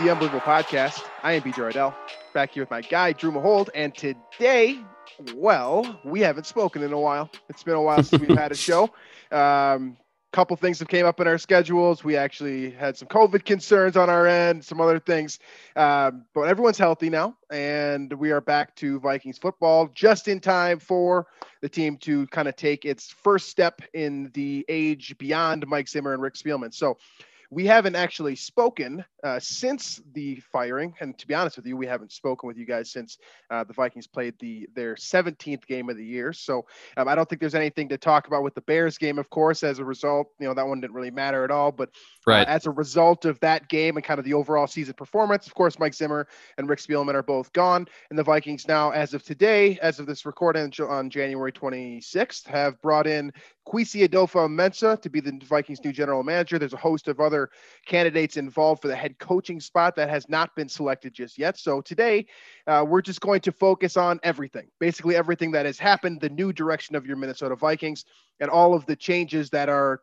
The Unbelievable Podcast. I am BJ Ardell, back here with my guy, Drew Mahold. And today, well, we haven't spoken in a while. It's been a while since we've had a show. Um, couple things have came up in our schedules. We actually had some COVID concerns on our end, some other things. Um, but everyone's healthy now, and we are back to Vikings football just in time for the team to kind of take its first step in the age beyond Mike Zimmer and Rick Spielman. So we haven't actually spoken uh, since the firing, and to be honest with you, we haven't spoken with you guys since uh, the Vikings played the their 17th game of the year. So um, I don't think there's anything to talk about with the Bears game. Of course, as a result, you know that one didn't really matter at all. But uh, as a result of that game and kind of the overall season performance, of course, Mike Zimmer and Rick Spielman are both gone, and the Vikings now, as of today, as of this recording on January 26th, have brought in Kwesi Adofo-Mensah to be the Vikings' new general manager. There's a host of other candidates involved for the head coaching spot that has not been selected just yet. So today, uh, we're just going to focus on everything, basically everything that has happened, the new direction of your Minnesota Vikings, and all of the changes that are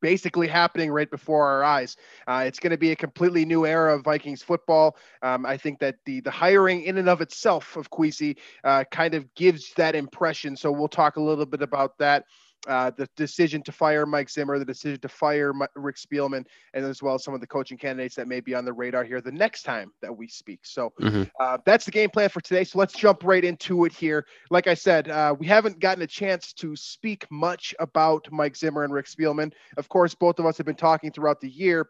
basically happening right before our eyes. Uh, it's going to be a completely new era of Vikings football. Um, I think that the the hiring in and of itself of Kwesi uh, kind of gives that impression. So we'll talk a little bit about that. Uh, the decision to fire Mike Zimmer, the decision to fire Rick Spielman, and as well as some of the coaching candidates that may be on the radar here the next time that we speak. So Mhm. uh, that's the game plan for today. So let's jump right into it here. Like I said, uh, we haven't gotten a chance to speak much about Mike Zimmer and Rick Spielman. Of course, both of us have been talking throughout the year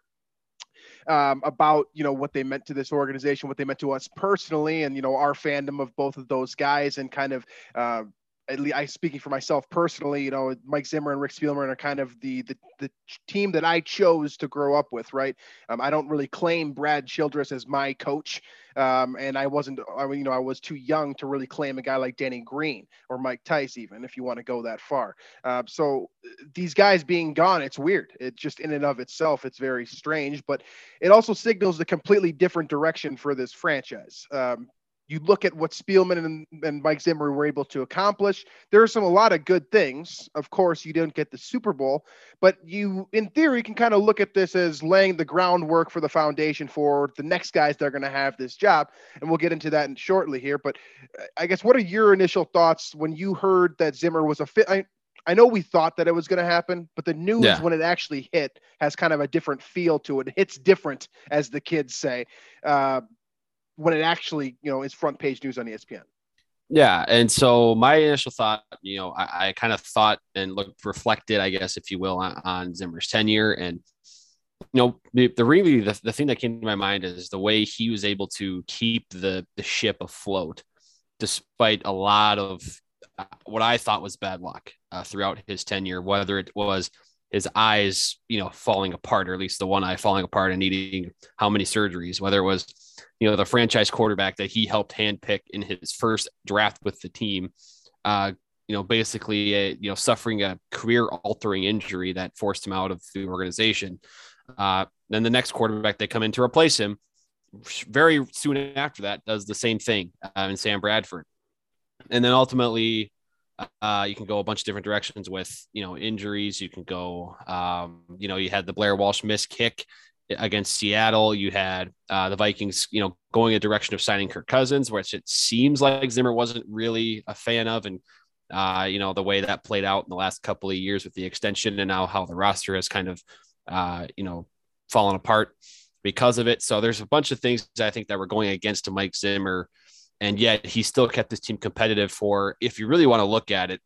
um, about you know what they meant to this organization, what they meant to us personally, and you know our fandom of both of those guys, and kind of. Uh, at least I speaking for myself personally, you know, Mike Zimmer and Rick Spielman are kind of the the, the team that I chose to grow up with, right? Um, I don't really claim Brad Childress as my coach, um, and I wasn't, I you know, I was too young to really claim a guy like Denny Green or Mike Tice, even if you want to go that far. Uh, so these guys being gone, it's weird. It just in and of itself, it's very strange, but it also signals a completely different direction for this franchise. Um, you look at what Spielman and, and Mike Zimmer were able to accomplish. There are some a lot of good things. Of course, you didn't get the Super Bowl, but you, in theory, can kind of look at this as laying the groundwork for the foundation for the next guys that are going to have this job. And we'll get into that in shortly here. But uh, I guess what are your initial thoughts when you heard that Zimmer was a fit? I, I know we thought that it was going to happen, but the news Yeah. when it actually hit has kind of a different feel to it. It hits different, as the kids say, uh, when it actually, you know, is front page news on ESPN. Yeah. And so my initial thought, you know, I, I kind of thought and looked reflected, I guess, if you will, on, on Zimmer's tenure. And, you know, the, the really the, the thing that came to my mind is the way he was able to keep the, the ship afloat despite a lot of uh, what I thought was bad luck uh, throughout his tenure, whether it was his eyes, you know, falling apart, or at least the one eye falling apart and needing how many surgeries, whether it was, you know, the franchise quarterback that he helped handpick in his first draft with the team, uh, you know, basically, uh, you know, suffering a career altering injury that forced him out of the organization. Uh, then the next quarterback they come in to replace him very soon after that does the same thing uh, in Sam Bradford. And then ultimately, uh, you can go a bunch of different directions with, you know, injuries. You can go, um, you know, you had the Blair Walsh miss kick against Seattle. You had uh, the Vikings, you know, going a direction of signing Kirk Cousins, which it seems like Zimmer wasn't really a fan of. And, uh, you know, the way that played out in the last couple of years with the extension and now how the roster has kind of, uh, you know, fallen apart because of it. So there's a bunch of things I think that were going against Mike Zimmer. And yet he still kept his team competitive for, if you really want to look at it,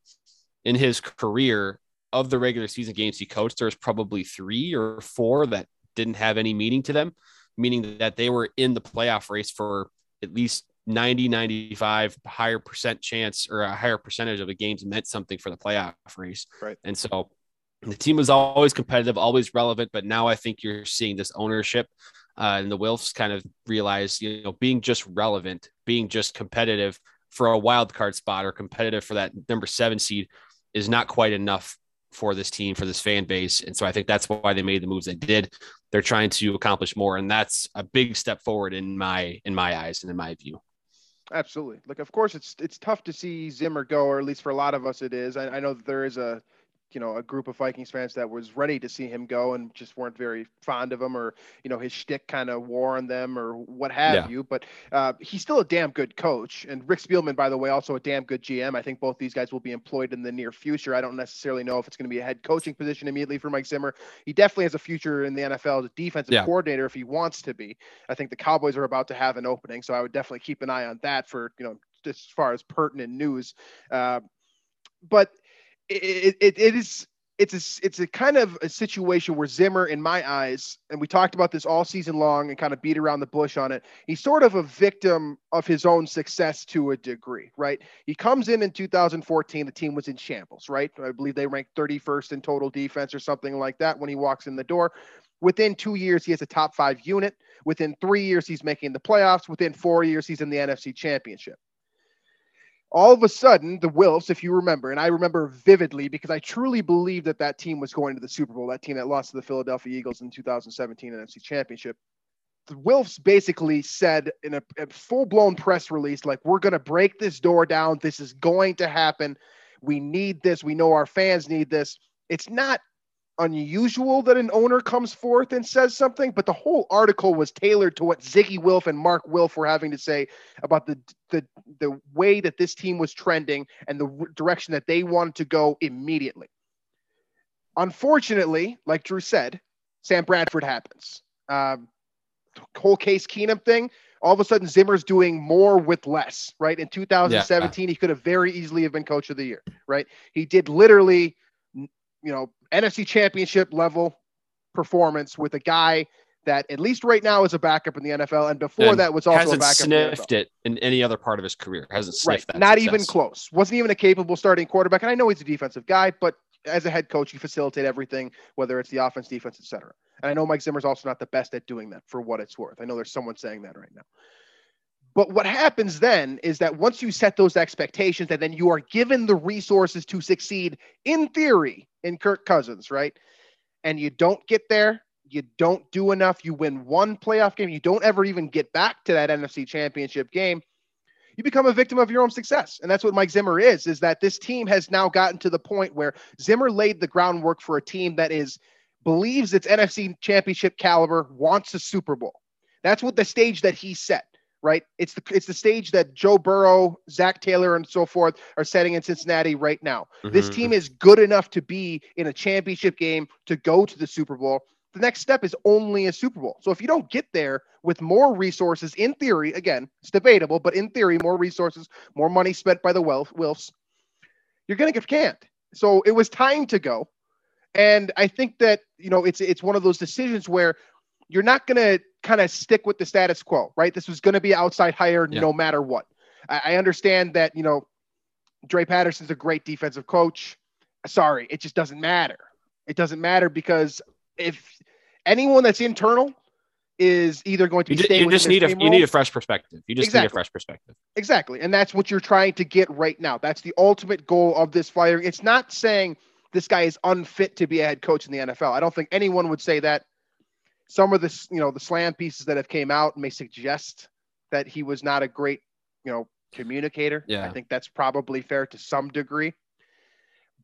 in his career of the regular season games he coached, there's probably three or four that didn't have any meaning to them, meaning that they were in the playoff race for at least 90, 95 higher percent chance or a higher percentage of the games meant something for the playoff race. Right. And so the team was always competitive, always relevant, but now I think you're seeing this ownership uh, and the Wilfs kind of realize, you know, being just relevant, being just competitive for a wild card spot or competitive for that number seven seed is not quite enough for this team, for this fan base. And so I think that's why they made the moves they did. They're trying to accomplish more. And that's a big step forward in my in my eyes and in my view. Absolutely. Like, of course, it's it's tough to see Zimmer go, or at least for a lot of us, it is. I, I know that there is a you know a group of Vikings fans that was ready to see him go and just weren't very fond of him, or you know his shtick kind of wore on them, or what have yeah. you. But uh, he's still a damn good coach, and Rick Spielman, by the way, also a damn good GM. I think both these guys will be employed in the near future. I don't necessarily know if it's going to be a head coaching position immediately for Mike Zimmer. He definitely has a future in the NFL as a defensive yeah. coordinator if he wants to be. I think the Cowboys are about to have an opening, so I would definitely keep an eye on that for you know as far as pertinent news. Uh, but it, it, it is it's a it's a kind of a situation where Zimmer, in my eyes, and we talked about this all season long and kind of beat around the bush on it. He's sort of a victim of his own success to a degree, right? He comes in in 2014, the team was in shambles, right? I believe they ranked 31st in total defense or something like that when he walks in the door. Within two years, he has a top five unit. Within three years, he's making the playoffs. Within four years, he's in the NFC Championship all of a sudden, the Wilfs, if you remember, and I remember vividly because I truly believe that that team was going to the Super Bowl, that team that lost to the Philadelphia Eagles in 2017 NFC Championship. The Wilfs basically said in a, a full blown press release, like, we're going to break this door down. This is going to happen. We need this. We know our fans need this. It's not unusual that an owner comes forth and says something, but the whole article was tailored to what Zygi Wilf and Mark Wilf were having to say about the the the way that this team was trending and the direction that they wanted to go immediately. Unfortunately, like Drew said, Sam Bradford happens. Um, whole Case Keenum thing. All of a sudden, Zimmer's doing more with less. Right in 2017, yeah. he could have very easily have been Coach of the Year. Right, he did literally, you know, NFC championship level performance with a guy that at least right now is a backup in the NFL, and before and that was also hasn't a backup. Sniffed in it in any other part of his career. Hasn't sniffed right. that. Not success. even close. Wasn't even a capable starting quarterback. And I know he's a defensive guy, but as a head coach, you facilitate everything, whether it's the offense, defense, etc. And I know Mike Zimmer's also not the best at doing that, for what it's worth. I know there's someone saying that right now. But what happens then is that once you set those expectations, and then you are given the resources to succeed, in theory, in Kirk Cousins, right? And you don't get there, you don't do enough, you win one playoff game, you don't ever even get back to that NFC championship game, you become a victim of your own success. And that's what Mike Zimmer is, is that this team has now gotten to the point where Zimmer laid the groundwork for a team that is believes it's NFC championship caliber, wants a Super Bowl. That's what the stage that he set right? It's the it's the stage that Joe Burrow, Zac Taylor, and so forth are setting in Cincinnati right now. Mm-hmm. This team is good enough to be in a championship game to go to the Super Bowl. The next step is only a Super Bowl. So if you don't get there with more resources, in theory, again, it's debatable, but in theory, more resources, more money spent by the wealth Wilfs, you're gonna get canned. So it was time to go. And I think that you know it's it's one of those decisions where you're not going to kind of stick with the status quo, right? This was going to be outside hire yeah. no matter what. I, I understand that, you know, Dre Patterson's a great defensive coach. Sorry, it just doesn't matter. It doesn't matter because if anyone that's internal is either going to be you, just, you just need a you need a fresh perspective. You just exactly. need a fresh perspective. Exactly, and that's what you're trying to get right now. That's the ultimate goal of this firing. It's not saying this guy is unfit to be a head coach in the NFL. I don't think anyone would say that some of the you know the slam pieces that have came out may suggest that he was not a great you know communicator. Yeah. I think that's probably fair to some degree.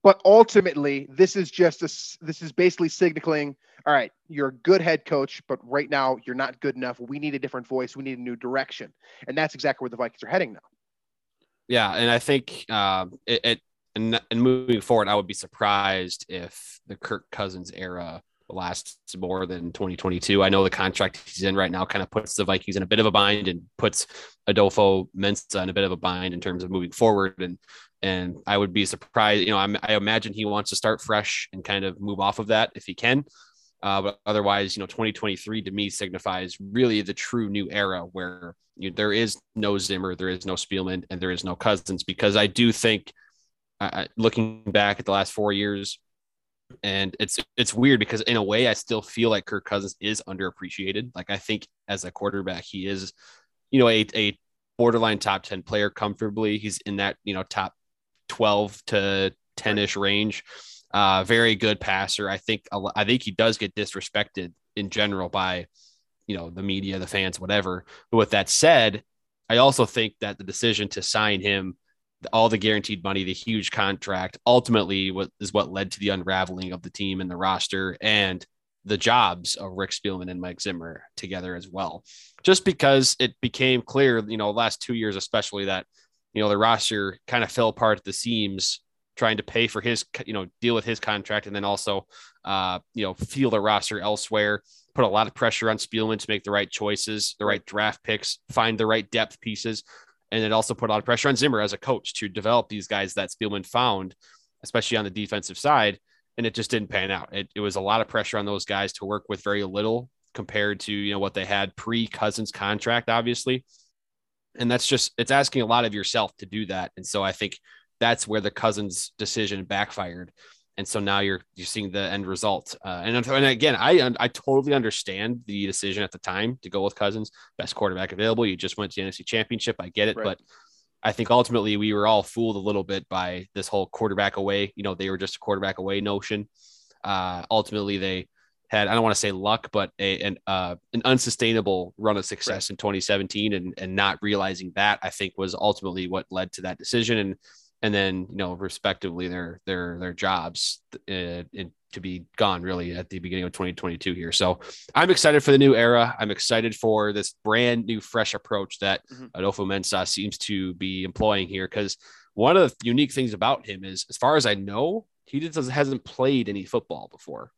But ultimately, this is just a, this is basically signaling, all right, you're a good head coach, but right now you're not good enough. We need a different voice. We need a new direction, and that's exactly where the Vikings are heading now. Yeah, and I think uh, it, it and, and moving forward, I would be surprised if the Kirk Cousins era lasts more than 2022. I know the contract he's in right now kind of puts the Vikings in a bit of a bind and puts Adolfo Mensah in a bit of a bind in terms of moving forward. And and I would be surprised. You know, I'm, i imagine he wants to start fresh and kind of move off of that if he can. Uh, but otherwise, you know, 2023 to me signifies really the true new era where you there is no Zimmer, there is no Spielman, and there is no Cousins. Because I do think, uh, looking back at the last four years, And it's it's weird because in a way I still feel like Kirk Cousins is underappreciated. Like I think as a quarterback, he is, you know, a, a borderline top 10 player comfortably. He's in that, you know, top 12 to 10-ish range. Uh, very good passer. I think I think he does get disrespected in general by, you know, the media, the fans, whatever. But with that said, I also think that the decision to sign him, all the guaranteed money, the huge contract, ultimately what is what led to the unraveling of the team and the roster and the jobs of Rick Spielman and Mike Zimmer together as well. Just because it became clear, you know, last two years especially that, you know, the roster kind of fell apart at the seams trying to pay for his, you know, deal with his contract and then also, uh, you know, feel the roster elsewhere, put a lot of pressure on Spielman to make the right choices, the right draft picks, find the right depth pieces. And it also put a lot of pressure on Zimmer as a coach to develop these guys that Spielman found, especially on the defensive side. And it just didn't pan out. It, it was a lot of pressure on those guys to work with very little compared to, you know, what they had pre Cousins contract, obviously. And that's just, it's asking a lot of yourself to do that. And so I think that's where the Cousins decision backfired. And so now you're you're seeing the end result. Uh, and, and again, I I totally understand the decision at the time to go with Cousins, best quarterback available. You just went to the NFC Championship. I get it, right. but I think ultimately we were all fooled a little bit by this whole quarterback away. You know, they were just a quarterback away notion. Uh, ultimately, they had I don't want to say luck, but a, an uh, an unsustainable run of success right. in 2017, and and not realizing that I think was ultimately what led to that decision. And and then you know respectively their their their jobs uh, to be gone really at the beginning of 2022 here so i'm excited for the new era i'm excited for this brand new fresh approach that mm-hmm. adolfo mensah seems to be employing here because one of the unique things about him is as far as i know he just hasn't played any football before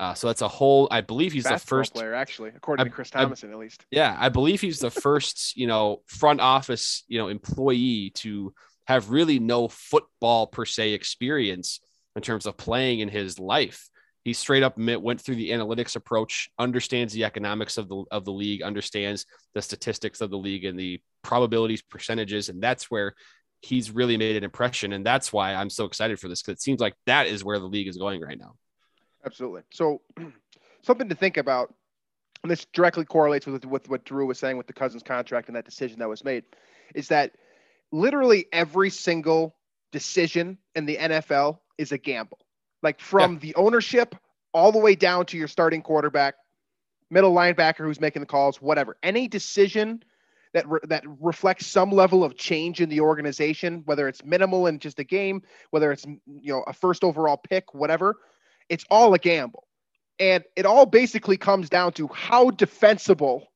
uh, so that's a whole. I believe he's Basketball the first player, actually, according I, to Chris Tomasson, I, at least. Yeah, I believe he's the first, you know, front office, you know, employee to have really no football per se experience in terms of playing in his life. He straight up went through the analytics approach, understands the economics of the of the league, understands the statistics of the league and the probabilities, percentages, and that's where he's really made an impression. And that's why I'm so excited for this because it seems like that is where the league is going right now. Absolutely. So, something to think about, and this directly correlates with, with what Drew was saying with the Cousins contract and that decision that was made, is that literally every single decision in the NFL is a gamble. Like from yeah. the ownership all the way down to your starting quarterback, middle linebacker who's making the calls, whatever. Any decision that re- that reflects some level of change in the organization, whether it's minimal in just a game, whether it's you know a first overall pick, whatever, it's all a gamble. And it all basically comes down to how defensible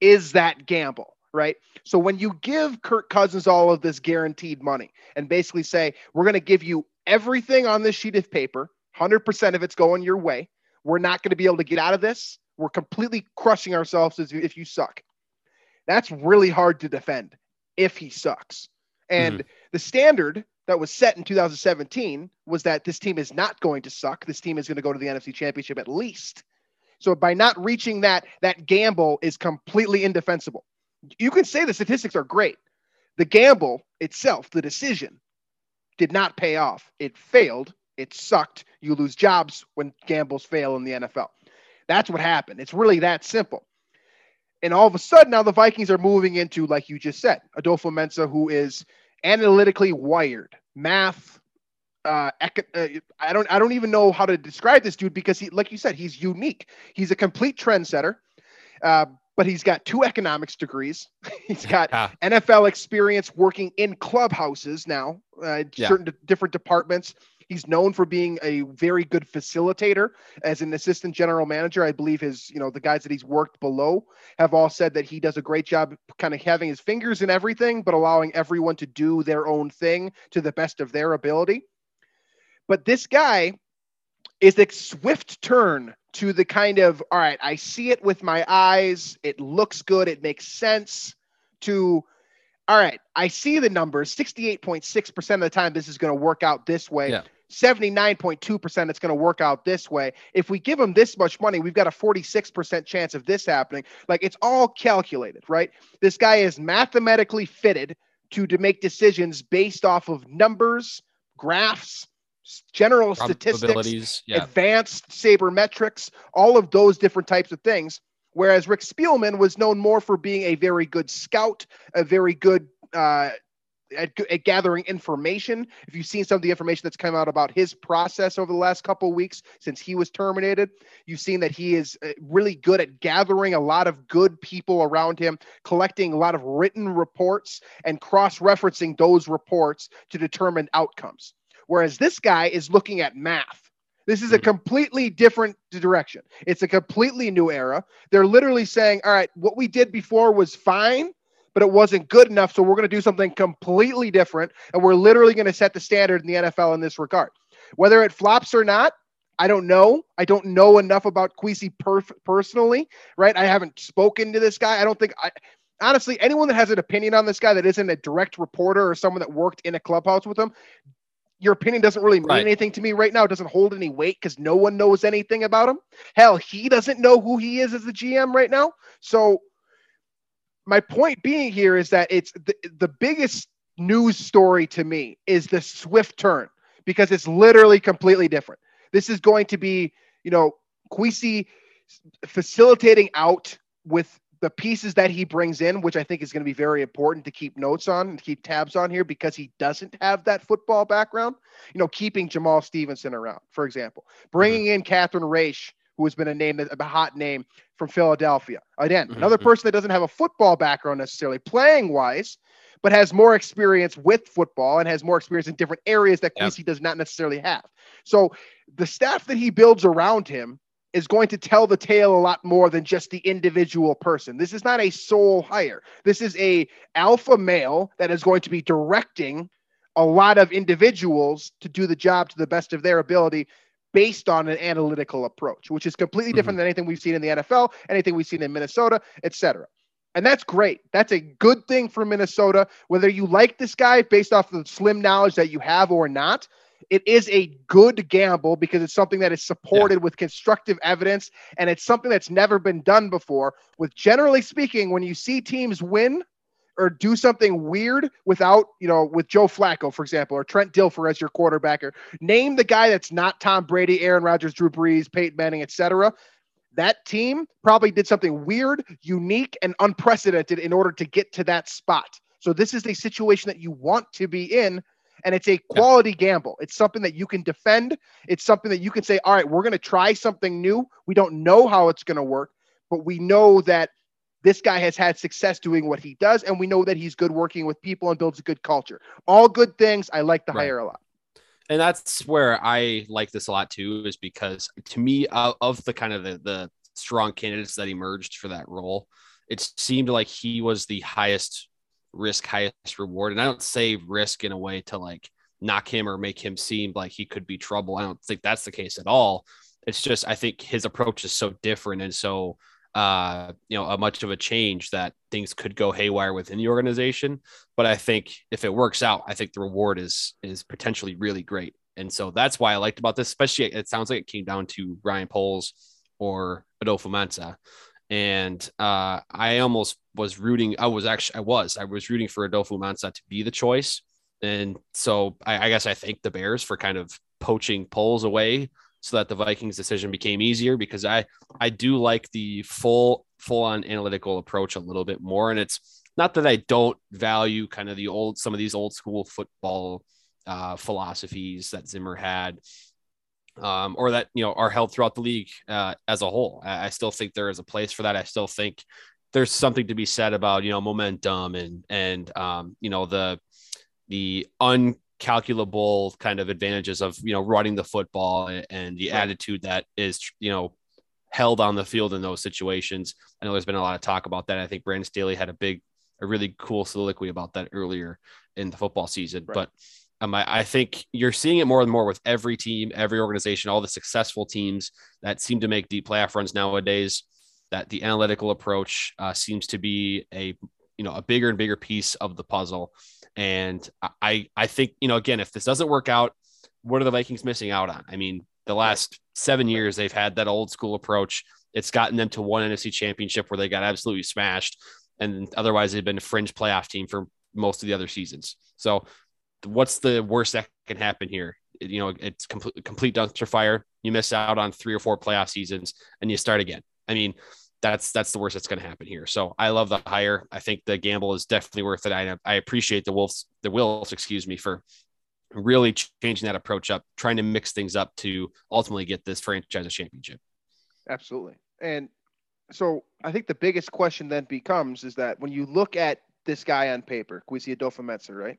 is that gamble? Right? So when you give Kirk Cousins all of this guaranteed money and basically say, we're going to give you everything on this sheet of paper, 100% of it's going your way. We're not going to be able to get out of this. We're completely crushing ourselves if you suck. That's really hard to defend if he sucks. And mm-hmm. the standard that was set in 2017 was that this team is not going to suck. This team is going to go to the NFC Championship at least. So by not reaching that, that gamble is completely indefensible you can say the statistics are great. The gamble itself, the decision, did not pay off. It failed. It sucked. You lose jobs when gambles fail in the NFL. That's what happened. It's really that simple. And all of a sudden, now the Vikings are moving into, like you just said, Adolfo Mensah, who is analytically wired, math. Uh, uh, I don't, I don't even know how to describe this dude because he, like you said, he's unique. He's a complete trendsetter. Uh, but he's got two economics degrees. he's got yeah. NFL experience working in clubhouses now, uh, yeah. certain different departments. He's known for being a very good facilitator as an assistant general manager. I believe his, you know, the guys that he's worked below have all said that he does a great job kind of having his fingers in everything, but allowing everyone to do their own thing to the best of their ability. But this guy is a swift turn to the kind of all right i see it with my eyes. It looks good. It makes sense to all right i see the numbers. 68.6% of the time this is going to work out this way. Yeah. 79.2% it's going to work out this way. If we give them this much money we've got a 46% chance of this happening. Like it's all calculated right? This guy is mathematically fitted to to make decisions based off of numbers graphs general statistics. Yeah. advanced sabermetrics, all of those different types of things. Whereas Rick Spielman was known more for being a very good scout, a very good uh, at, at gathering information. If you've seen some of the information that's come out about his process over the last couple of weeks since he was terminated, you've seen that he is uh, really good at gathering a lot of good people around him, collecting a lot of written reports and cross-referencing those reports to determine outcomes. Whereas this guy is looking at math. This is a mhm. completely different direction. It's a completely new era. They're literally saying, all right, what we did before was fine but it wasn't good enough. So we're going to do something completely different. And we're literally going to set the standard in the NFL in this regard. Whether it flops or not, I don't know. I don't know enough about perf- personally, right? I haven't spoken to this guy. I don't think I honestly anyone that has an opinion on this guy that isn't a direct reporter or someone that worked in a clubhouse with him, your opinion doesn't really mean right. anything to me right now. It doesn't hold any weight because no one knows anything about him. Hell, he doesn't know who he is as a GM right now. So my point being here is that it's the, the biggest news story to me is the swift turn because it's literally completely different. This is going to be, you know, Kwesi facilitating out with the pieces that he brings in, which I think is going to be very important to keep notes on and keep tabs on here because he doesn't have that football background. You know, keeping Jamaal Stephenson around, for example, bringing mm-hmm. in Catherine Raiche who has been a name a hot name from Philadelphia. Again, mm-hmm. another person that doesn't have a football background necessarily playing wise, but has more experience with football and has more experience in different areas that yep. does not necessarily have. So the staff that he builds around him is going to tell the tale a lot more than just the individual person. This is not a sole hire. This is a alpha male that is going to be directing a lot of individuals to do the job to the best of their ability based on an analytical approach, which is completely different mm-hmm. than anything we've seen in the NFL, anything we've seen in Minnesota, etc. And that's great. That's a good thing for Minnesota. Whether you like this guy based off the slim knowledge that you have or not, it is a good gamble because it's something that is supported yeah. with constructive evidence and it's something that's never been done before. With generally speaking, when you see teams win, or do something weird without, you know, with Joe Flacco, for example, or Trent Dilfer as your quarterbacker. Name the guy that's not Tom Brady, Aaron Rodgers, Drew Brees, Peyton Manning, etc. That team probably did something weird, unique, and unprecedented in order to get to that spot. So this is a situation that you want to be in, and it's a quality gamble. It's something that you can defend. It's something that you can say, all right, we're going to try something new. We don't know how it's going to work, but we know that this guy has had success doing what he does, and we know that he's good working with people and builds a good culture. All good things. I like the right. hire a lot. And that's where I like this a lot too, is because to me, of the kind of the, the strong candidates that emerged for that role, it seemed like he was the highest risk, highest reward. And I don't say risk in a way to like knock him or make him seem like he could be trouble. I don't think that's the case at all. It's just I think his approach is so different and so uh, you know, a much of a change that things could go haywire within the organization. But I think if it works out, I think the reward is is potentially really great. And so that's why I liked about this, especially it sounds like it came down to Ryan Poles or Adolfo Mensah. And uh, I almost was rooting. I was actually, I was, I was rooting for Adolfo Mensah to be the choice. And so I, I guess I thank the Bears for kind of poaching Poles away so that the Vikings decision became easier because I I do like the full full on analytical approach a little bit more and it's not that I don't value kind of the old some of these old school football uh, philosophies that Zimmer had um, or that you know are held throughout the league uh, as a whole. I, I still think there is a place for that. I still think there's something to be said about you know momentum and and um, you know the the un calculable kind of advantages of you know running the football and the right. attitude that is you know held on the field in those situations. I know there's been a lot of talk about that. I think Brandon Staley had a big, a really cool soliloquy about that earlier in the football season. Right. But um, I, I, think you're seeing it more and more with every team, every organization, all the successful teams that seem to make deep playoff runs nowadays. That the analytical approach uh, seems to be a you know a bigger and bigger piece of the puzzle and I, I think, you know, again, if this doesn't work out, what are the Vikings missing out on? I mean, the last seven years, they've had that old school approach. It's gotten them to one NFC championship where they got absolutely smashed. And otherwise, they've been a fringe playoff team for most of the other seasons. So, what's the worst that can happen here? you know, it's complete complete dumpster fire. You miss out on three or four playoff seasons, and you start again. I mean, that's that's the worst that's going to happen here. So I love the hire. I think the gamble is definitely worth it. I, I appreciate the Wolves, the Wills, excuse me, for really changing that approach up, trying to mix things up to ultimately get this franchise a championship. Absolutely. And so I think the biggest question then becomes is that when you look at this guy on paper, Kwesi Adofo-Mensah, right?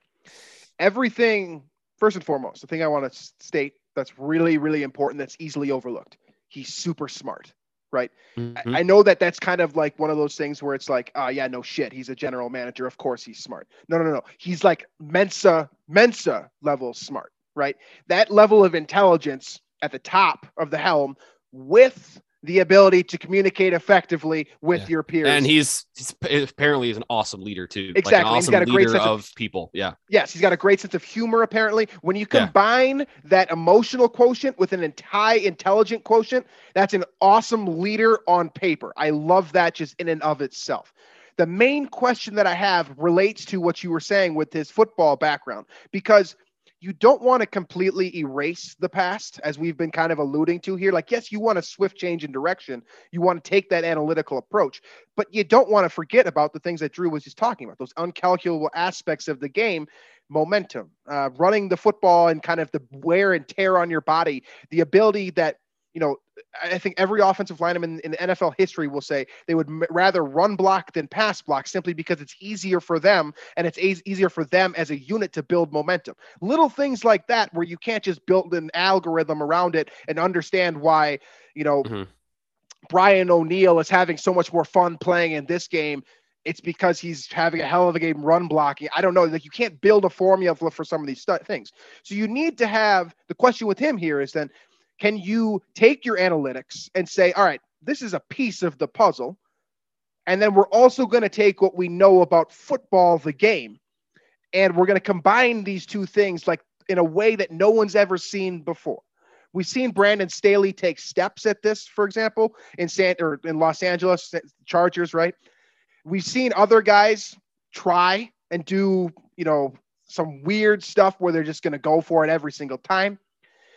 Everything, first and foremost, the thing I want to state that's really, really important that's easily overlooked. He's super smart right? Mm-hmm. I, I, know that that's kind of like one of those things where it's like, oh yeah, no shit, he's a general manager. Of course he's smart. No, no, no, no. He's like Mensa, Mensa level smart, right? That level of intelligence at the top of the helm with the ability to communicate effectively with yeah. your peers. And he's, he's apparently is an awesome leader too. Exactly. Like awesome he's got a great sense of, of, people. Yeah. Yes, he's got a great sense of humor. Apparently, when you combine yeah. that emotional quotient with an high intelligent quotient, that's an awesome leader on paper. I love that just in and of itself. The main question that I have relates to what you were saying with his football background because – you don't want to completely erase the past, as we've been kind of alluding to here. Like, yes, you want a swift change in direction. You want to take that analytical approach, but you don't want to forget about the things that Drew was just talking about, those uncalculable aspects of the game momentum, uh, running the football and kind of the wear and tear on your body, the ability that you know, I think every offensive lineman in, the NFL history will say they would m- rather run block than pass block simply because it's easier for them and it's a- easier for them as a unit to build momentum. Little things like that where you can't just build an algorithm around it and understand why, you know, mm-hmm. Brian O'Neill is having so much more fun playing in this game it's because he's having a hell of a game run blocking. I don't know. Like you can't build a formula for some of these things. So you need to have the question with him here is then can you take your analytics and say, all right, this is a piece of the puzzle. And then we're also going to take what we know about football, the game, and we're going to combine these two things like in a way that no one's ever seen before. We've seen Brandon Staley take steps at this, for example, in San or in Los Angeles Chargers, right? We've seen other guys try and do, you know, some weird stuff where they're just going to go for it every single time.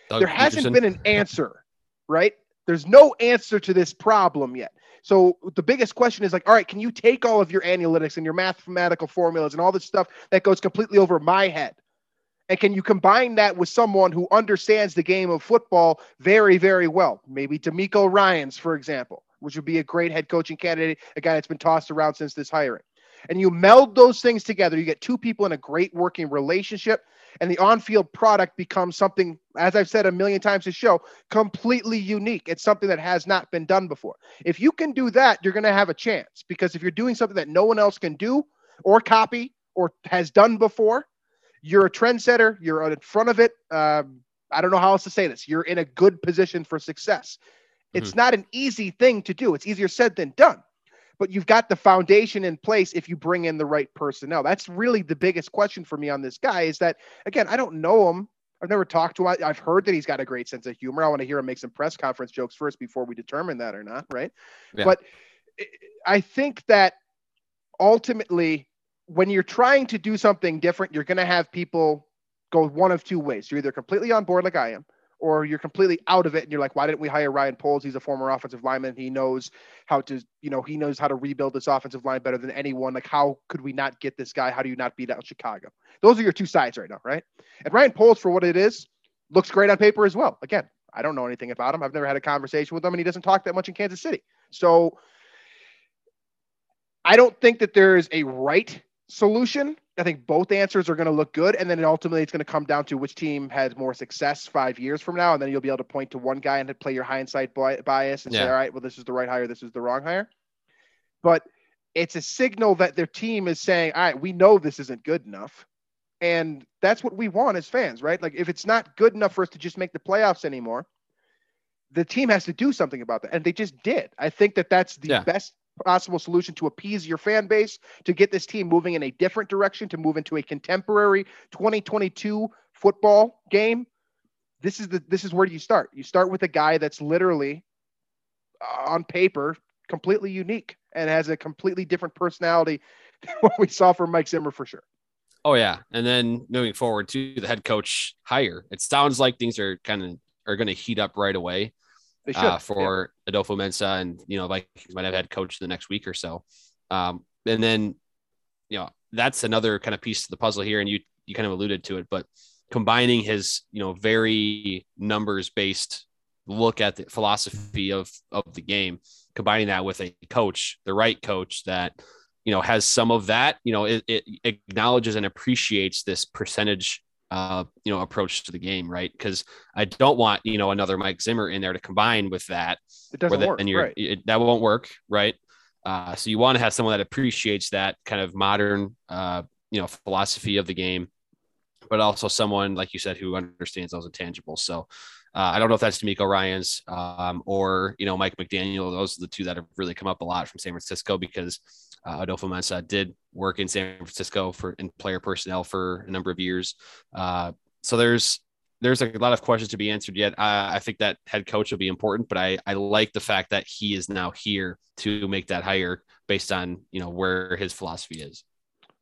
Doug there hasn't been an answer, right? There's no answer to this problem yet. So the biggest question is like, all right, can you take all of your analytics and your mathematical formulas and all this stuff that goes completely over my head? And can you combine that with someone who understands the game of football very, very well? Maybe DeMeco Ryans, for example, which would be a great head coaching candidate, a guy that's been tossed around since this hiring. And you meld those things together, you get two people in a great working relationship and the on-field product becomes something as i've said a million times this show completely unique. It's something that has not been done before. If you can do that you're going to have a chance because if you're doing something that no one else can do or copy or has done before you're a trendsetter you're in front of it. Um, i don't know how else to say this. You're in a good position for success. It's mm-hmm. not an easy thing to do. It's easier said than done but you've got the foundation in place if you bring in the right personnel. That's really the biggest question for me on this guy is that, again, I don't know him. I've never talked to him. I've heard that he's got a great sense of humor. I want to hear him make some press conference jokes first before we determine that or not, right? Yeah. But I think that ultimately, when you're trying to do something different, you're going to have people go one of two ways. You're either completely on board like I am, or you're completely out of it and you're like, why didn't we hire Ryan Poles? He's a former offensive lineman. He knows how to, you know, he knows how to rebuild this offensive line better than anyone. Like, how could we not get this guy? How do you not beat out Chicago? Those are your two sides right now, right? And Ryan Poles, for what it is, looks great on paper as well. Again, I don't know anything about him. I've never had a conversation with him, and he doesn't talk that much in Kansas City. So I don't think that there's a right solution. I think both answers are going to look good, and then ultimately it's going to come down to which team has more success five years from now, and then you'll be able to point to one guy and play your hindsight bias and yeah. say, all right, well this is the right hire, this is the wrong hire. But it's a signal that their team is saying, all right, we know this isn't good enough. And that's what we want as fans, right? Like if it's not good enough for us to just make the playoffs anymore, the team has to do something about that. And they just did. I think that that's the yeah. best possible solution to appease your fan base, to get this team moving in a different direction, to move into a contemporary 2022 football game. This is the this is where you start. You start with a guy that's literally uh, on paper completely unique and has a completely different personality than what we saw from Mike Zimmer for sure. Oh yeah, and then moving forward to the head coach hire, it sounds like things are kind of are going to heat up right away uh, for yeah. Adolfo Mensah, and you know Vikings might have had coach the next week or so. Um, and then, you know, that's another kind of piece to the puzzle here, and you you kind of alluded to it, but combining his you know very numbers based look at the philosophy of of the game, combining that with a coach, the right coach that you know has some of that, you know, it, it acknowledges and appreciates this percentage uh, you know, approach to the game, right? Because I don't want you know another Mike Zimmer in there to combine with that. It doesn't work, and you're right. it, that won't work, right? Uh, so you want to have someone that appreciates that kind of modern, uh, you know, philosophy of the game, but also someone like you said who understands those intangibles. So uh, I don't know if that's DeMeco Ryans um, or you know Mike McDaniel. Those are the two that have really come up a lot from San Francisco because uh, Adolfo Mensah did work in San Francisco for in player personnel for a number of years. Uh, so there's there's a lot of questions to be answered yet. I, I think that head coach will be important, but I, I like the fact that he is now here to make that hire based on you know where his philosophy is.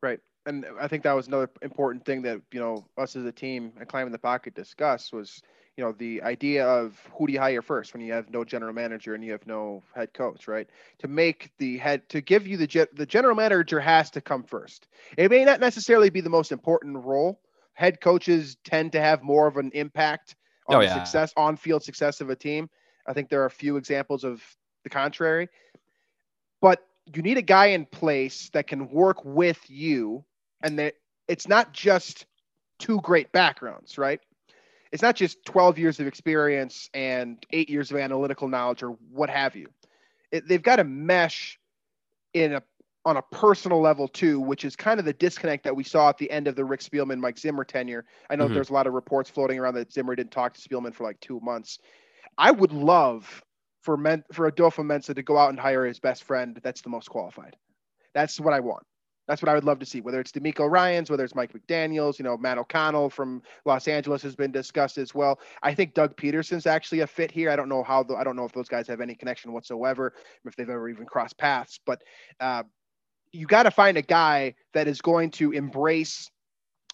Right, and I think that was another important thing that you know us as a team and climbing the pocket discussed was you know the idea of who do you hire first when you have no general manager and you have no head coach right? To make the head to give you the the general manager has to come first. It may not necessarily be the most important role. Head coaches tend to have more of an impact on oh, yeah. success on field success of a team. I think there are a few examples of the contrary. But you need a guy in place that can work with you and that it's not just two great backgrounds right it's not just 12 years of experience and eight years of analytical knowledge or what have you. It, they've got to mesh in a on a personal level too, which is kind of the disconnect that we saw at the end of the Rick Spielman Mike Zimmer tenure. I know mm-hmm. there's a lot of reports floating around that Zimmer didn't talk to Spielman for like two months. I would love for Men- for Adolfo Mensah to go out and hire his best friend that's the most qualified. That's what I want. That's what I would love to see. Whether it's DeMeco Ryans, whether it's Mike McDaniel's, you know, Matt O'Connell from Los Angeles has been discussed as well. I think Doug Pederson's actually a fit here. I don't know how. The, I don't know if those guys have any connection whatsoever, if they've ever even crossed paths. But uh, you got to find a guy that is going to embrace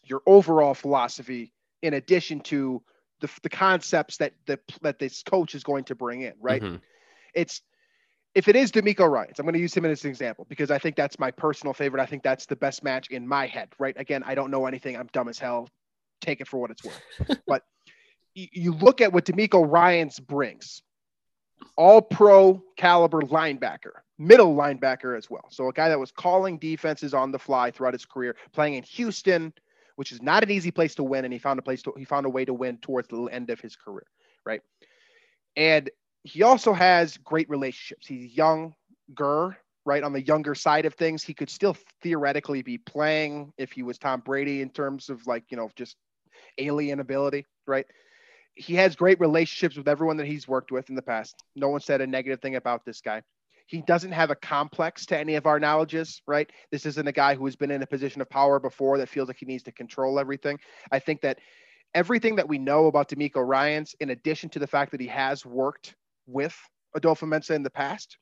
your overall philosophy in addition to the, the concepts that the that this coach is going to bring in. Right? Mm-hmm. It's if it is DeMeco Ryans, I'm going to use him as an example because I think that's my personal favorite. I think that's the best match in my head, right? Again, I don't know anything. I'm dumb as hell. Take it for what it's worth. but you look at what DeMeco Ryans brings all pro caliber linebacker, middle linebacker as well. So a guy that was calling defenses on the fly throughout his career, playing in Houston, which is not an easy place to win. And he found a place to, he found a way to win towards the end of his career. Right. And he also has great relationships. He's younger, right? On the younger side of things, he could still theoretically be playing if he was Tom Brady in terms of like, you know, just alien ability, right? He has great relationships with everyone that he's worked with in the past. No one said a negative thing about this guy. He doesn't have a complex to any of our knowledges, right? This isn't a guy who has been in a position of power before that feels like he needs to control everything. I think that everything that we know about DeMeco Ryans, in addition to the fact that he has worked with Adolfo Mensah in the past,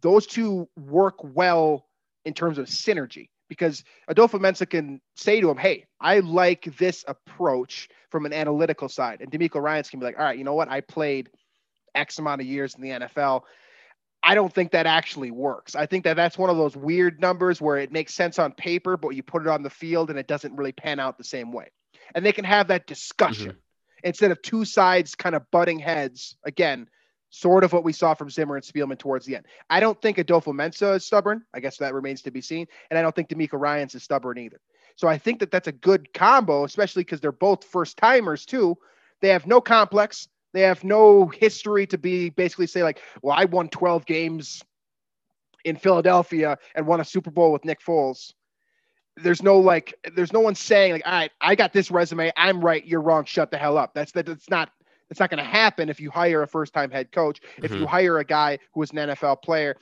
those two work well in terms of synergy because Adolfo Mensah can say to him, Hey, I like this approach from an analytical side. And DeMeco Ryans can be like, All right, you know what? I played X amount of years in the NFL. I don't think that actually works. I think that that's one of those weird numbers where it makes sense on paper, but you put it on the field and it doesn't really pan out the same way. And they can have that discussion mm-hmm. instead of two sides kind of butting heads. Again, sort of what we saw from Zimmer and Spielman towards the end. I don't think Adolfo Mensah is stubborn. I guess that remains to be seen. And I don't think DeMeco Ryans is stubborn either. So I think that that's a good combo, especially because they're both first timers too. They have no complex. They have no history to be basically say like, well, I won 12 games in Philadelphia and won a Super Bowl with Nick Foles. There's no like, there's no one saying like, all right, I got this resume. I'm right. You're wrong. Shut the hell up. That's that. That's not it's not going to happen if you hire a first time head coach. Mm-hmm. If you mm-hmm. hire a guy who is an NFL player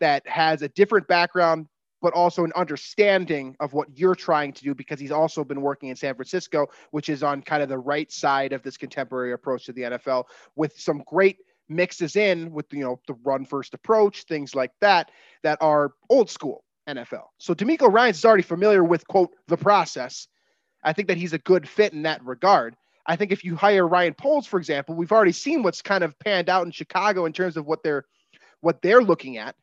that has a different background, but also an understanding of what you're trying to do because he's also been working in San Francisco, which is on kind of the right side of this contemporary approach to the NFL with some great mixes in with you know the run first approach things like that that are old school NFL. So DeMeco Ryans is already familiar with quote the process. I think that he's a good fit in that regard. I think if you hire Ryan Poles, for example, we've already seen what's kind of panned out in Chicago in terms of what they're what they're looking at.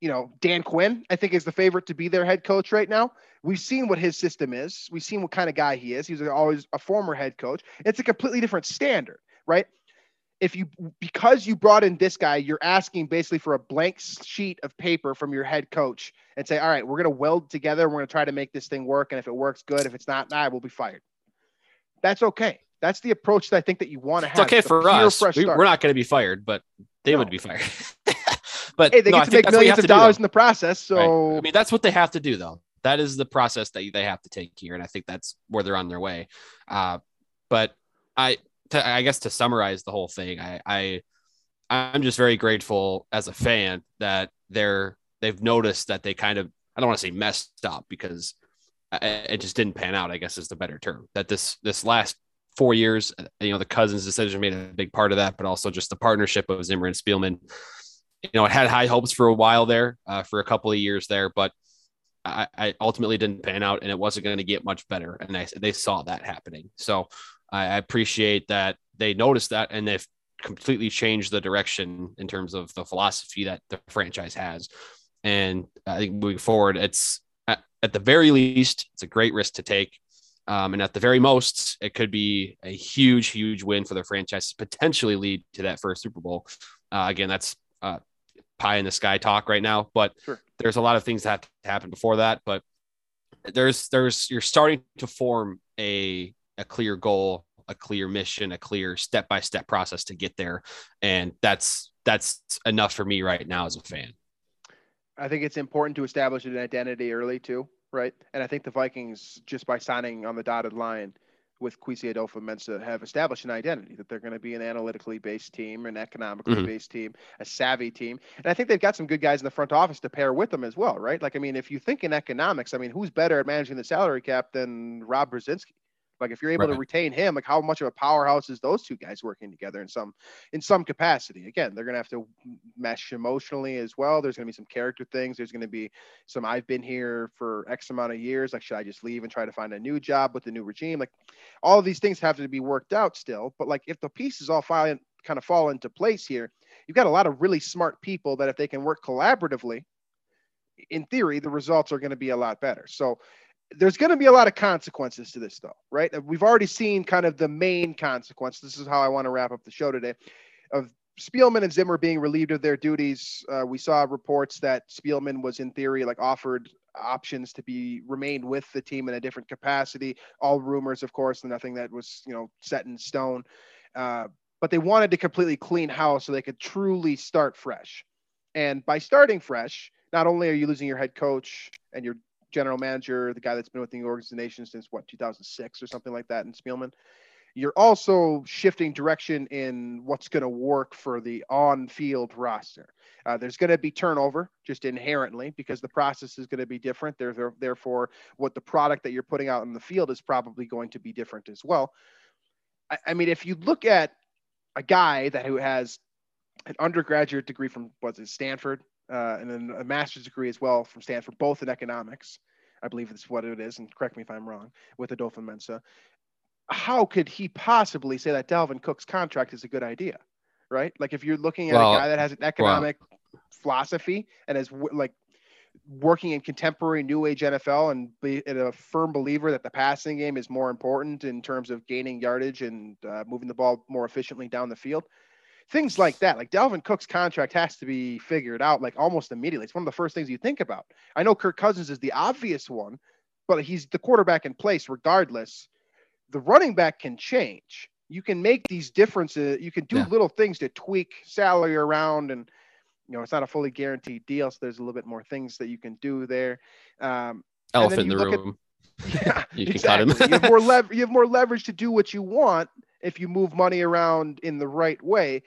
You know, Dan Quinn, I think, is the favorite to be their head coach right now. We've seen what his system is. We've seen what kind of guy he is. He's always a former head coach. It's a completely different standard, right? If you because you brought in this guy, you're asking basically for a blank sheet of paper from your head coach and say, all right, we're going to weld together. We're going to try to make this thing work. And if it works, good. If it's not, nah, we'll be fired. That's okay. That's the approach that I think that you want to have. It's okay for us. We, are not going to be fired, but they no. would be fired. but hey, they no, get to make millions of dollars in the process. So right. I mean, that's what they have to do, though. That is the process that they have to take here, and I think that's where they're on their way. Uh, but I, to, I guess to summarize the whole thing, I, I, I'm just very grateful as a fan that they're they've noticed that they kind of I don't want to say messed up because it just didn't pan out. I guess is the better term. That this this last four years, you know, the Cousins decision made a big part of that, but also just the partnership of Zimmer and Spielman. You know, it had high hopes for a while there, uh, for a couple of years there, but I, I ultimately didn't pan out, and it wasn't going to get much better. And I, they saw that happening. So I, I appreciate that they noticed that, and they've completely changed the direction in terms of the philosophy that the franchise has. And I think moving forward, it's at the very least, it's a great risk to take. Um, and at the very most, it could be a huge, huge win for the franchise to potentially lead to that first Super Bowl. Uh, again, that's uh, pie in the sky talk right now, but sure. there's a lot of things that have to happen before that. But there's, there's, you're starting to form a, a clear goal, a clear mission, a clear step by step process to get there. And that's, that's enough for me right now as a fan. I think it's important to establish an identity early too, right? And I think the Vikings, just by signing on the dotted line with Kwesi Adofo-Mensah, have established an identity that they're going to be an analytically based team, an economically mm-hmm. based team, a savvy team. And I think they've got some good guys in the front office to pair with them as well, right? Like, I mean, if you think in economics, I mean, who's better at managing the salary cap than Rob Brzezinski? Like if you're able right. to retain him, like how much of a powerhouse is those two guys working together in some in some capacity? Again, they're gonna have to mesh emotionally as well. There's gonna be some character things. There's gonna be some I've been here for X amount of years. Like, should I just leave and try to find a new job with the new regime? Like all of these things have to be worked out still. But like if the pieces all fall kind of fall into place here, you've got a lot of really smart people that if they can work collaboratively, in theory, the results are going to be a lot better. So there's going to be a lot of consequences to this, though, right? We've already seen kind of the main consequence. This is how I want to wrap up the show today of Spielman and Zimmer being relieved of their duties. Uh, we saw reports that Spielman was, in theory, like offered options to be remain with the team in a different capacity. All rumors, of course, and nothing that was, you know, set in stone. Uh, but they wanted to completely clean house so they could truly start fresh. And by starting fresh, not only are you losing your head coach and your general manager, the guy that's been with the organization since what 2006 or something like that, and Spielman. You're also shifting direction in what's going to work for the on-field roster. Uh, there's going to be turnover just inherently because the process is going to be different. There, therefore, what the product that you're putting out in the field is probably going to be different as well. I, I mean, if you look at a guy that who has an undergraduate degree from was it Stanford, uh, and then a master's degree as well from Stanford, both in economics. I believe that's what it is, and correct me if I'm wrong, with Adofo-Mensah. How could he possibly say that Dalvin Cook's contract is a good idea, right? Like if you're looking at well, a guy that has an economic well, philosophy and is like working in contemporary new age NFL and be a firm believer that the passing game is more important in terms of gaining yardage and uh, moving the ball more efficiently down the field things like that. Like Dalvin Cook's contract has to be figured out like almost immediately. It's one of the first things you think about. I know Kirk Cousins is the obvious one, but he's the quarterback in place regardless. The running back can change. You can make these differences. You can do yeah. little things to tweak salary around and you know, it's not a fully guaranteed deal, so there's a little bit more things that you can do there. Um, Elephant in the room. At, yeah, you can exactly. you have more you have more leverage to do what you want if you move money around in the right way.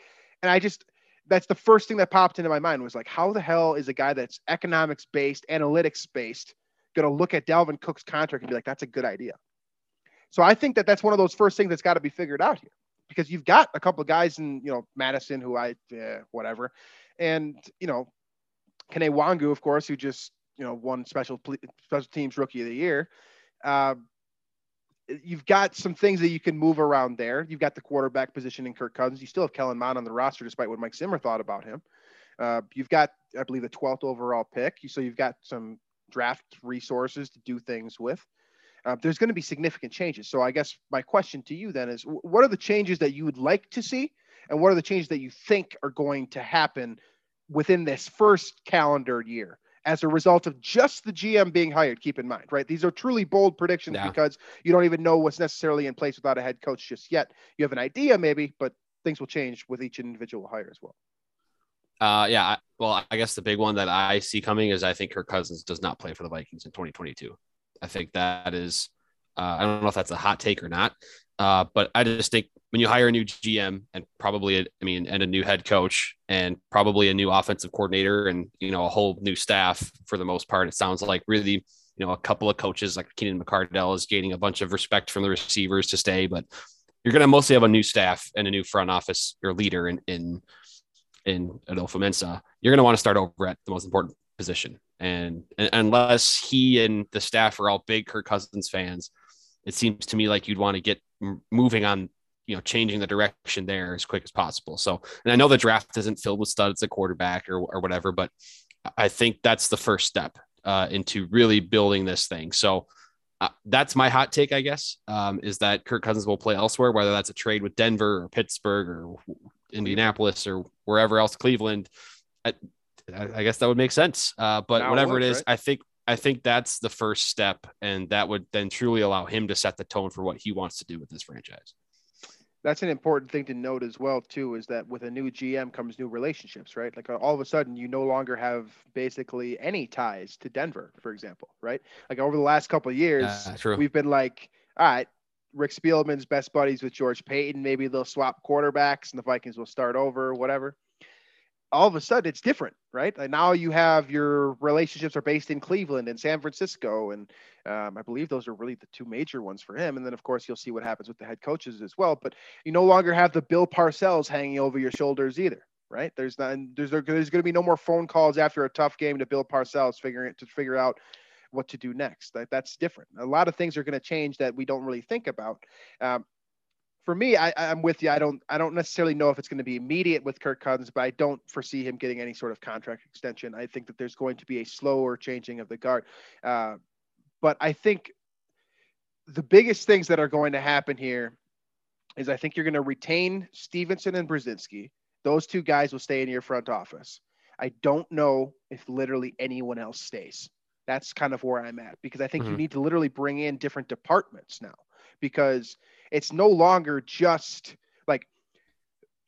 And I just that's the first thing that popped into my mind was like, how the hell is a guy that's economics based, analytics based, going to look at Dalvin Cook's contract and be like, that's a good idea. So I think that that's one of those first things that's got to be figured out here because you've got a couple of guys in, you know, Mattison, who I, eh, whatever. And, you know, Kene Nwangwu, of course, who just you know, won special special teams rookie of the year. Uh, you've got some things that you can move around there. You've got the quarterback position in Kirk Cousins. You still have Kellen Mond on the roster, despite what Mike Zimmer thought about him. Uh, you've got, I believe, the 12th overall pick. So you've got some draft resources to do things with. Uh, there's going to be significant changes. So I guess my question to you then is, what are the changes that you would like to see, and what are the changes that you think are going to happen within this first calendar year? As a result of just the GM being hired. Keep in mind, right? These are truly bold predictions yeah. because you don't even know what's necessarily in place without a head coach just yet. You have an idea, maybe, but things will change with each individual hire as well. Uh, yeah. Well, I guess the big one that I see coming is I think Kirk Cousins does not play for the Vikings in 2022. I think that is, uh, I don't know if that's a hot take or not, uh, but I just think when you hire a new GM and probably, a, I mean, and a new head coach and probably a new offensive coordinator and, you know, a whole new staff for the most part, it sounds like really, you know, a couple of coaches like Keenan McCardell is gaining a bunch of respect from the receivers to stay, but you're going to mostly have a new staff and a new front office or leader in, in, in Adofo-Mensah. You're going to want to start over at the most important position. And, and unless he and the staff are all big Kirk Cousins fans, it seems to me like you'd want to get moving on you know changing the direction there as quick as possible. So, and I know the draft isn't filled with studs at quarterback or or whatever, but I think that's the first step uh, into really building this thing. So. Uh, that's my hot take, I guess, um, is that Kirk Cousins will play elsewhere, whether that's a trade with Denver or Pittsburgh or Indianapolis or wherever else, Cleveland. I, I guess that would make sense. Uh, but now whatever it is, right? I think I think that's the first step, and that would then truly allow him to set the tone for what he wants to do with this franchise that's an important thing to note as well too is that with a new gm comes new relationships right? Like all of a sudden you no longer have basically any ties to denver for example right? Like over the last couple of years uh, we've been like all right rick spielman's best buddies with george paton maybe they'll swap quarterbacks and the vikings will start over whatever all of a sudden it's different, right? And now you have your relationships are based in Cleveland and San Francisco, and um, I believe those are really the two major ones for him. And then of course you'll see what happens with the head coaches as well. But you no longer have the Bill Parcells hanging over your shoulders either, right? There's not there's there's going to be no more phone calls after a tough game to Bill Parcells figuring to figure out what to do next. That, that's different. A lot of things are going to change that we don't really think about. Um, for me, I, I'm with you. I don't I don't necessarily know if it's going to be immediate with Kirk Cousins, but I don't foresee him getting any sort of contract extension. I think that there's going to be a slower changing of the guard. Uh, but I think the biggest things that are going to happen here is I think you're going to retain Stephenson and Brzezinski. Those two guys will stay in your front office. I don't know if literally anyone else stays. That's kind of where I'm at because I think mm-hmm. you need to literally bring in different departments now because – it's no longer just like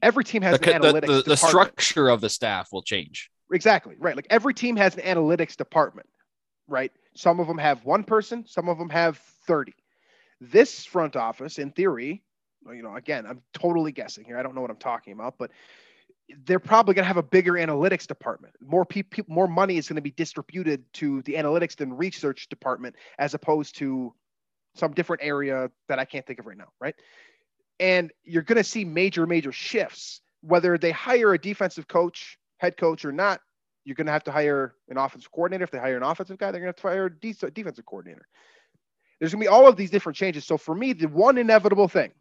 every team has the, an analytics the, the, the structure of the staff will change. Exactly. Right. Like every team has an analytics department, right? Some of them have one person, some of them have 30. This front office, in theory, you know, again, I'm totally guessing here. I don't know what I'm talking about, but they're probably going to have a bigger analytics department. More people, more money is going to be distributed to the analytics and research department as opposed to some different area that I can't think of right now, right? And you're going to see major, major shifts. Whether they hire a defensive coach, head coach, or not, you're going to have to hire an offensive coordinator. If they hire an offensive guy, they're going to have to hire a de- defensive coordinator. There's going to be all of these different changes. So for me, the one inevitable thing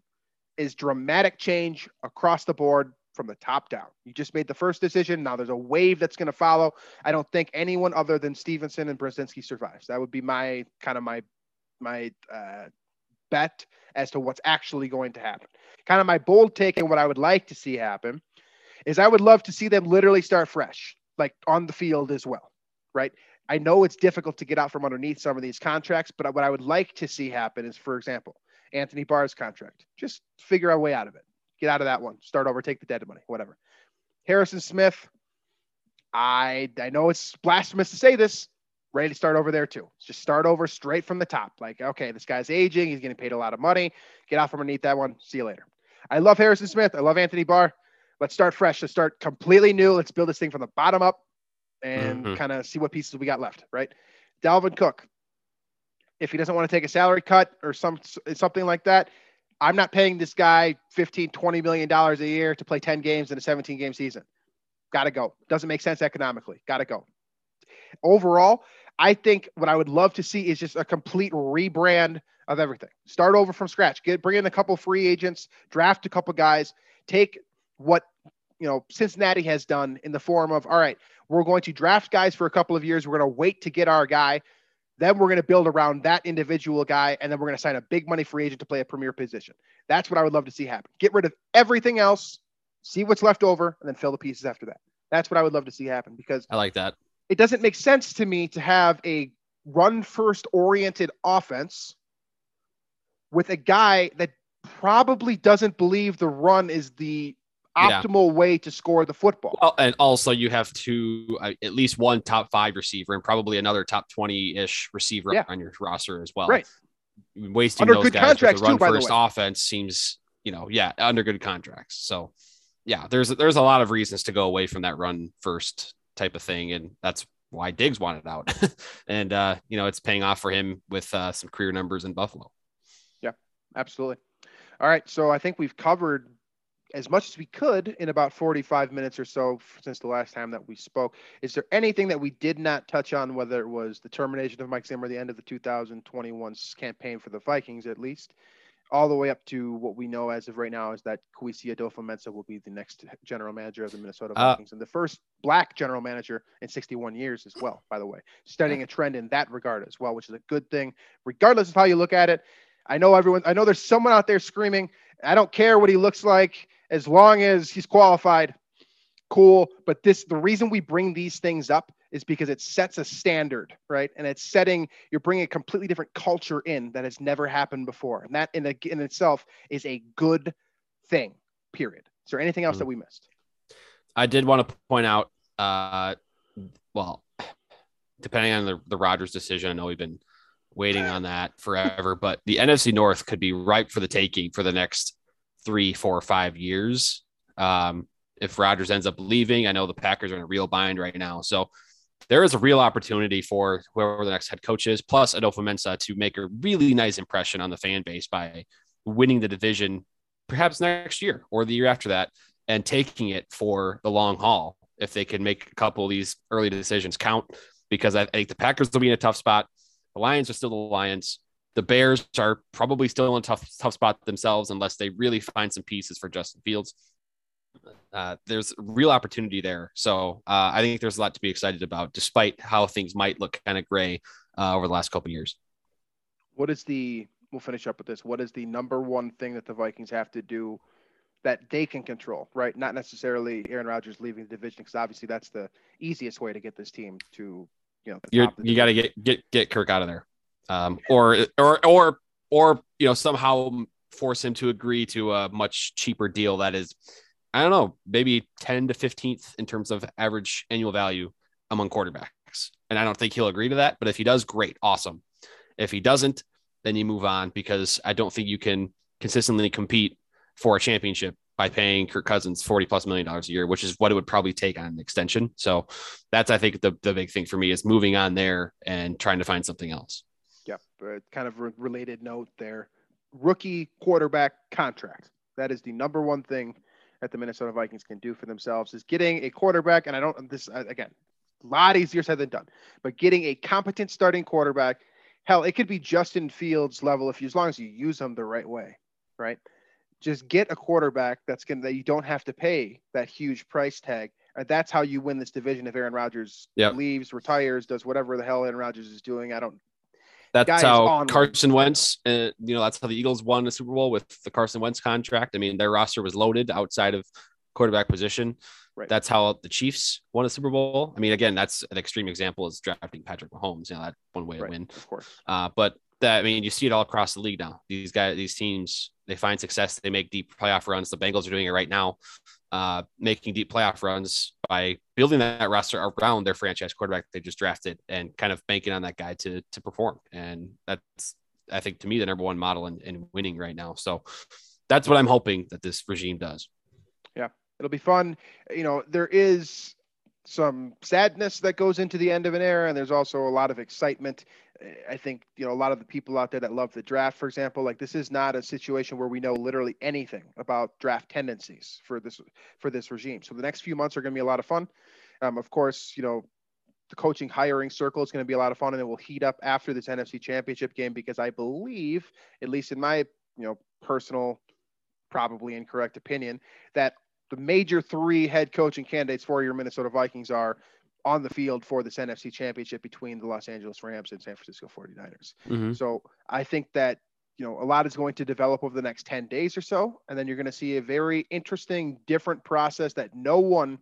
is dramatic change across the board from the top down. You just made the first decision. Now there's a wave that's going to follow. I don't think anyone other than Stephenson and Brzezinski survives. That would be my kind of my my uh, bet as to what's actually going to happen. Kind of my bold take and what I would like to see happen is I would love to see them literally start fresh, like on the field as well, right? I know it's difficult to get out from underneath some of these contracts, but what I would like to see happen is, for example, Anthony Barr's contract. Just figure a way out of it. Get out of that one. Start over. Take the dead money. Whatever. Harrison Smith. I I know it's blasphemous to say this ready to start over there too. Just start over straight from the top. Like, okay, this guy's aging. He's getting paid a lot of money. Get out from underneath that one. See you later. I love Harrison Smith. I love Anthony Barr. Let's start fresh. Let's start completely new. Let's build this thing from the bottom up and mm-hmm. kind of see what pieces we got left, right? Dalvin Cook. If he doesn't want to take a salary cut or some something like that, I'm not paying this guy 15, 20 million dollars a year to play 10 games in a 17 game season. Got to go. Doesn't make sense economically. Got to go. Overall, I think what I would love to see is just a complete rebrand of everything. Start over from scratch. Get bring in a couple free agents, draft a couple guys, take what you know Cincinnati has done in the form of all right, we're going to draft guys for a couple of years. We're going to wait to get our guy. Then we're going to build around that individual guy, and then we're going to sign a big money free agent to play a premier position. That's what I would love to see happen. Get rid of everything else, see what's left over, and then fill the pieces after that. That's what I would love to see happen because I like that. It doesn't make sense to me to have a run first oriented offense with a guy that probably doesn't believe the run is the optimal yeah. way to score the football. Well, and also you have two, uh, at least one top five receiver and probably another top 20 ish receiver yeah. on your roster as well. Right. Wasting under those guys with the run too, first offense seems, you know, yeah, under good contracts. So yeah, there's, there's a lot of reasons to go away from that run first type of thing. And that's why Diggs wanted out. and, uh, you know, it's paying off for him with uh, some career numbers in Buffalo. Yeah, absolutely. All right. So I think we've covered as much as we could in about 45 minutes or so since the last time that we spoke. Is there anything that we did not touch on, whether it was the termination of Mike Zimmer, the end of the 2021 campaign for the Vikings, at least, all the way up to what we know as of right now is that Kwesi Adofo-Mensah will be the next general manager of the Minnesota uh, Vikings uh, and the first black general manager in 61 years as well, by the way, studying a trend in that regard as well, which is a good thing, regardless of how you look at it. I know everyone, I know there's someone out there screaming, I don't care what he looks like as long as he's qualified, cool. But this, the reason we bring these things up is because it sets a standard, right? And it's setting, you're bringing a completely different culture in that has never happened before. And that in, a, in itself is a good thing, period. Is there anything else mm-hmm. that we missed? I did want to point out, uh, well, depending on the, the Rodgers decision, I know we've been waiting on that forever, but the NFC North could be ripe for the taking for the next three, four, five years. Um, if Rodgers ends up leaving, I know the Packers are in a real bind right now. So there is a real opportunity for whoever the next head coach is, plus Adofo-Mensah to make a really nice impression on the fan base by winning the division perhaps next year or the year after that and taking it for the long haul if they can make a couple of these early decisions count because I think the Packers will be in a tough spot. The Lions are still the Lions the Bears are probably still in a tough tough spot themselves unless they really find some pieces for Justin Fields. Uh, there's real opportunity there, so uh, I think there's a lot to be excited about, despite how things might look kind of gray uh, over the last couple years. What is the? We'll finish up with this. What is the number one thing that the Vikings have to do that they can control? Right, not necessarily Aaron Rodgers leaving the division, because obviously that's the easiest way to get this team to you know. you you got to get get get Kirk out of there um, or or or or you know somehow force him to agree to a much cheaper deal that is I don't know, maybe 10 to 15th in terms of average annual value among quarterbacks. And I don't think he'll agree to that, but if he does, great, awesome. If he doesn't, then you move on because I don't think you can consistently compete for a championship by paying Kirk Cousins 40 plus million dollars a year, which is what it would probably take on an extension. So that's, I think, the, the big thing for me is moving on there and trying to find something else. Yep. Uh, kind of re- related note there. Rookie quarterback contract. That is the number one thing that the Minnesota Vikings can do for themselves is getting a quarterback. And I don't, this uh, again, a lot easier said than done, but getting a competent starting quarterback. Hell, it could be Justin Fields level if you, as long as you use them the right way, right? Just get a quarterback that's going to, that you don't have to pay that huge price tag. And that's how you win this division if Aaron Rodgers yep. leaves, retires, does whatever the hell Aaron Rodgers is doing. I don't that's how Carson Wentz, uh, you know, that's how the Eagles won the Super Bowl with the Carson Wentz contract. I mean, their roster was loaded outside of quarterback position. Right. That's how the Chiefs won a Super Bowl. I mean, again, that's an extreme example is drafting Patrick Mahomes. You know, that one way right. to win, of course. Uh, but that I mean, you see it all across the league now. These guys, these teams, they find success. They make deep playoff runs. The Bengals are doing it right now uh, making deep playoff runs by building that roster around their franchise quarterback they just drafted and kind of banking on that guy to to perform. And that's I think to me the number one model in, in winning right now. So that's what I'm hoping that this regime does. Yeah, it'll be fun. You know, there is some sadness that goes into the end of an era, and there's also a lot of excitement. I think you know a lot of the people out there that love the draft, for example, like this is not a situation where we know literally anything about draft tendencies for this for this regime. So the next few months are going to be a lot of fun. Um, of course, you know the coaching hiring circle is going to be a lot of fun, and it will heat up after this NFC Championship game because I believe, at least in my you know personal, probably incorrect opinion, that the major three head coaching candidates for your Minnesota Vikings are on the field for this NFC championship between the Los Angeles Rams and San Francisco 49ers. Mm-hmm. So I think that, you know, a lot is going to develop over the next 10 days or so. And then you're going to see a very interesting, different process that no one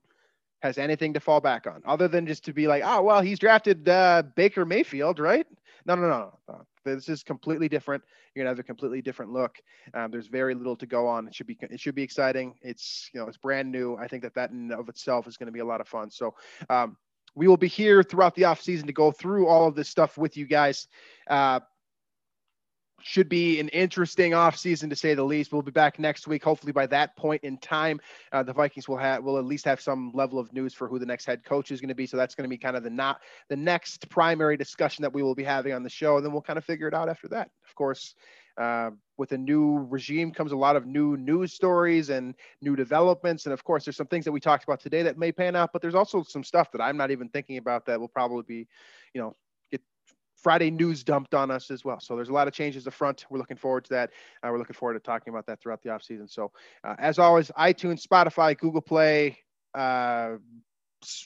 has anything to fall back on other than just to be like, oh, well, he's drafted uh, Baker Mayfield, right? No, no, no, no. This is completely different. You're gonna have a completely different look. Um, there's very little to go on. It should be it should be exciting. It's you know it's brand new. I think that that in of itself is going to be a lot of fun. So um, we will be here throughout the off season to go through all of this stuff with you guys. Uh, should be an interesting offseason to say the least. We'll be back next week. Hopefully, by that point in time, uh, the Vikings will have will at least have some level of news for who the next head coach is going to be. So that's going to be kind of the not the next primary discussion that we will be having on the show, and then we'll kind of figure it out after that. Of course, uh, with a new regime comes a lot of new news stories and new developments. And of course, there's some things that we talked about today that may pan out, but there's also some stuff that I'm not even thinking about that will probably be, you know, get Friday news dumped on us as well. So there's a lot of changes up front. We're looking forward to that. Uh, we're looking forward to talking about that throughout the offseason. So uh, as always, iTunes, Spotify, Google Play, uh,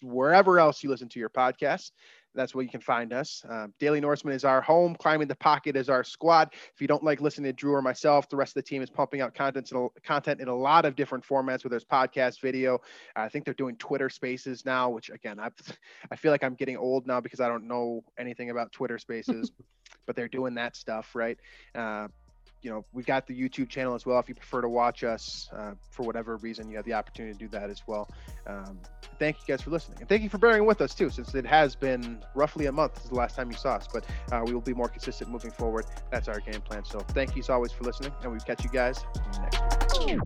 wherever else you listen to your podcasts. That's where you can find us. Uh, Daily Norseman is our home. Climbing the Pocket is our squad. If you don't like listening to Drew or myself, the rest of the team is pumping out content, in a, content in a lot of different formats, whether it's podcast, video. I think they're doing Twitter Spaces now, which again, I I feel like I'm getting old now because I don't know anything about Twitter Spaces, but they're doing that stuff, right? Uh, you know, we've got the YouTube channel as well. If you prefer to watch us uh, for whatever reason, you have the opportunity to do that as well. Um, thank you guys for listening. And thank you for bearing with us too, since it has been roughly a month since the last time you saw us. But uh, we will be more consistent moving forward. That's our game plan. So thank you as always for listening, and we'll catch you guys next week.